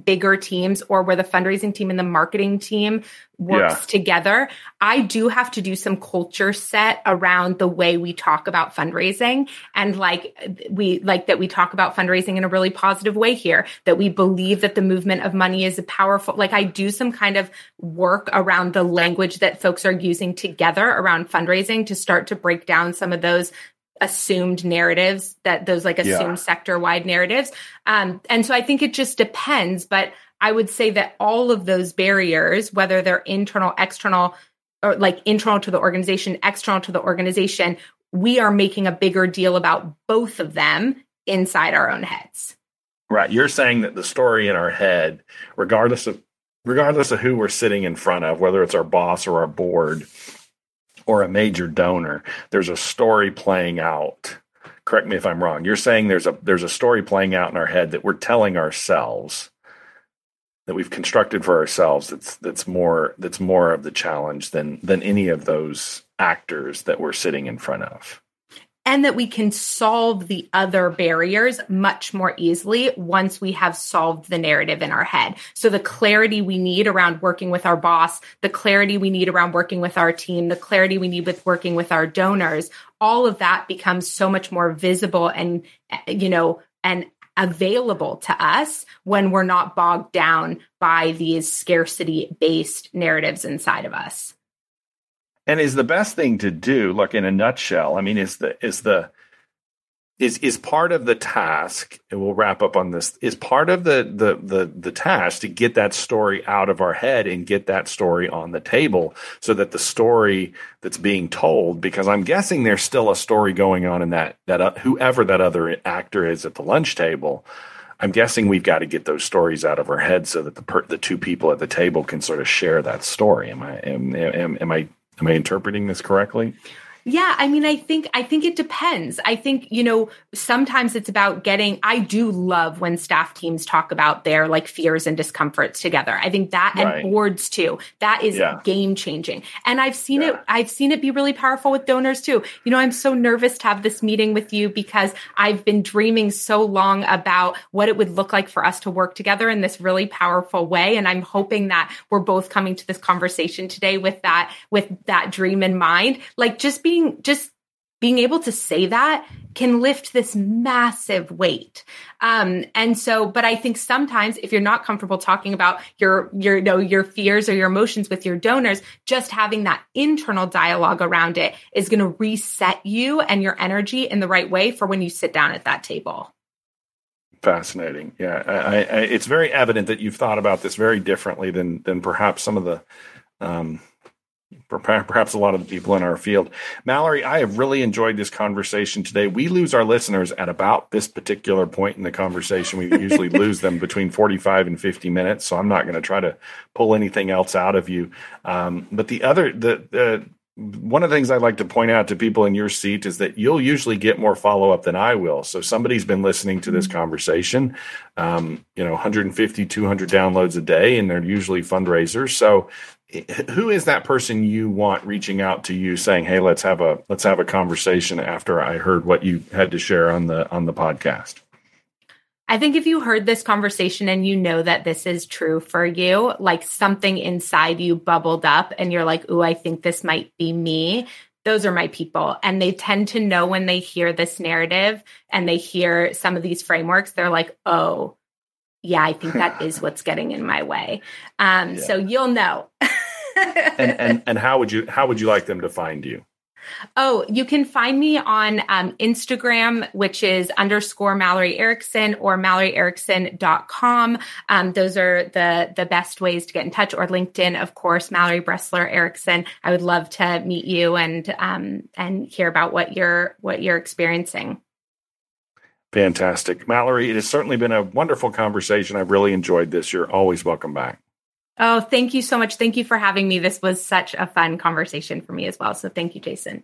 Speaker 3: bigger teams or where the fundraising team and the marketing team works yeah. together i do have to do some culture set around the way we talk about fundraising and like we like that we talk about fundraising in a really positive way here that we believe that the movement of money is a powerful like i do some kind of work around the language that folks are using together around fundraising to start to break down some of those assumed narratives that those like assumed yeah. sector wide narratives. Um, and so I think it just depends, but I would say that all of those barriers, whether they're internal, external, or like internal to the organization, external to the organization, we are making a bigger deal about both of them inside our own heads.
Speaker 2: Right. You're saying that the story in our head, regardless of regardless of who we're sitting in front of, whether it's our boss or our board, or a major donor, there's a story playing out. Correct me if I'm wrong. You're saying there's a there's a story playing out in our head that we're telling ourselves that we've constructed for ourselves that's that's more that's more of the challenge than than any of those actors that we're sitting in front of
Speaker 3: and that we can solve the other barriers much more easily once we have solved the narrative in our head. So the clarity we need around working with our boss, the clarity we need around working with our team, the clarity we need with working with our donors, all of that becomes so much more visible and, you know, and available to us when we're not bogged down by these scarcity based narratives inside of us
Speaker 2: and is the best thing to do look in a nutshell i mean is the is the is is part of the task and we'll wrap up on this is part of the the the the task to get that story out of our head and get that story on the table so that the story that's being told because i'm guessing there's still a story going on in that that uh, whoever that other actor is at the lunch table i'm guessing we've got to get those stories out of our head so that the per, the two people at the table can sort of share that story. Am i am, am, am i Am I interpreting this correctly?
Speaker 3: Yeah, I mean, I think I think it depends. I think you know sometimes it's about getting. I do love when staff teams talk about their like fears and discomforts together. I think that right. and boards too. That is yeah. game changing. And I've seen yeah. it. I've seen it be really powerful with donors too. You know, I'm so nervous to have this meeting with you because I've been dreaming so long about what it would look like for us to work together in this really powerful way. And I'm hoping that we're both coming to this conversation today with that with that dream in mind. Like just be being just being able to say that can lift this massive weight. Um, and so, but I think sometimes if you're not comfortable talking about your, your, you know, your fears or your emotions with your donors, just having that internal dialogue around it is going to reset you and your energy in the right way for when you sit down at that table.
Speaker 2: Fascinating. Yeah. I, I, it's very evident that you've thought about this very differently than, than perhaps some of the, um, perhaps a lot of the people in our field. Mallory, I have really enjoyed this conversation today. We lose our listeners at about this particular point in the conversation. We usually lose them between 45 and 50 minutes. So I'm not going to try to pull anything else out of you. Um, but the other, the, the, one of the things I like to point out to people in your seat is that you'll usually get more follow up than I will. So somebody's been listening to this mm-hmm. conversation, um, you know, 150, 200 downloads a day, and they're usually fundraisers. So who is that person you want reaching out to you saying hey let's have a let's have a conversation after i heard what you had to share on the on the podcast
Speaker 3: I think if you heard this conversation and you know that this is true for you, like something inside you bubbled up and you're like, ooh, I think this might be me. Those are my people. And they tend to know when they hear this narrative and they hear some of these frameworks, they're like, oh, yeah, I think that is what's getting in my way. Um, yeah. So you'll know.
Speaker 2: and, and and how would you how would you like them to find you?
Speaker 3: Oh, you can find me on um, Instagram, which is underscore Mallory Erickson or MalloryErickson.com. Um, those are the, the best ways to get in touch or LinkedIn, of course, Mallory Bressler Erickson. I would love to meet you and, um, and hear about what you're, what you're experiencing.
Speaker 2: Fantastic. Mallory, it has certainly been a wonderful conversation. I've really enjoyed this. You're always welcome back.
Speaker 3: Oh, thank you so much. Thank you for having me. This was such a fun conversation for me as well. So thank you, Jason.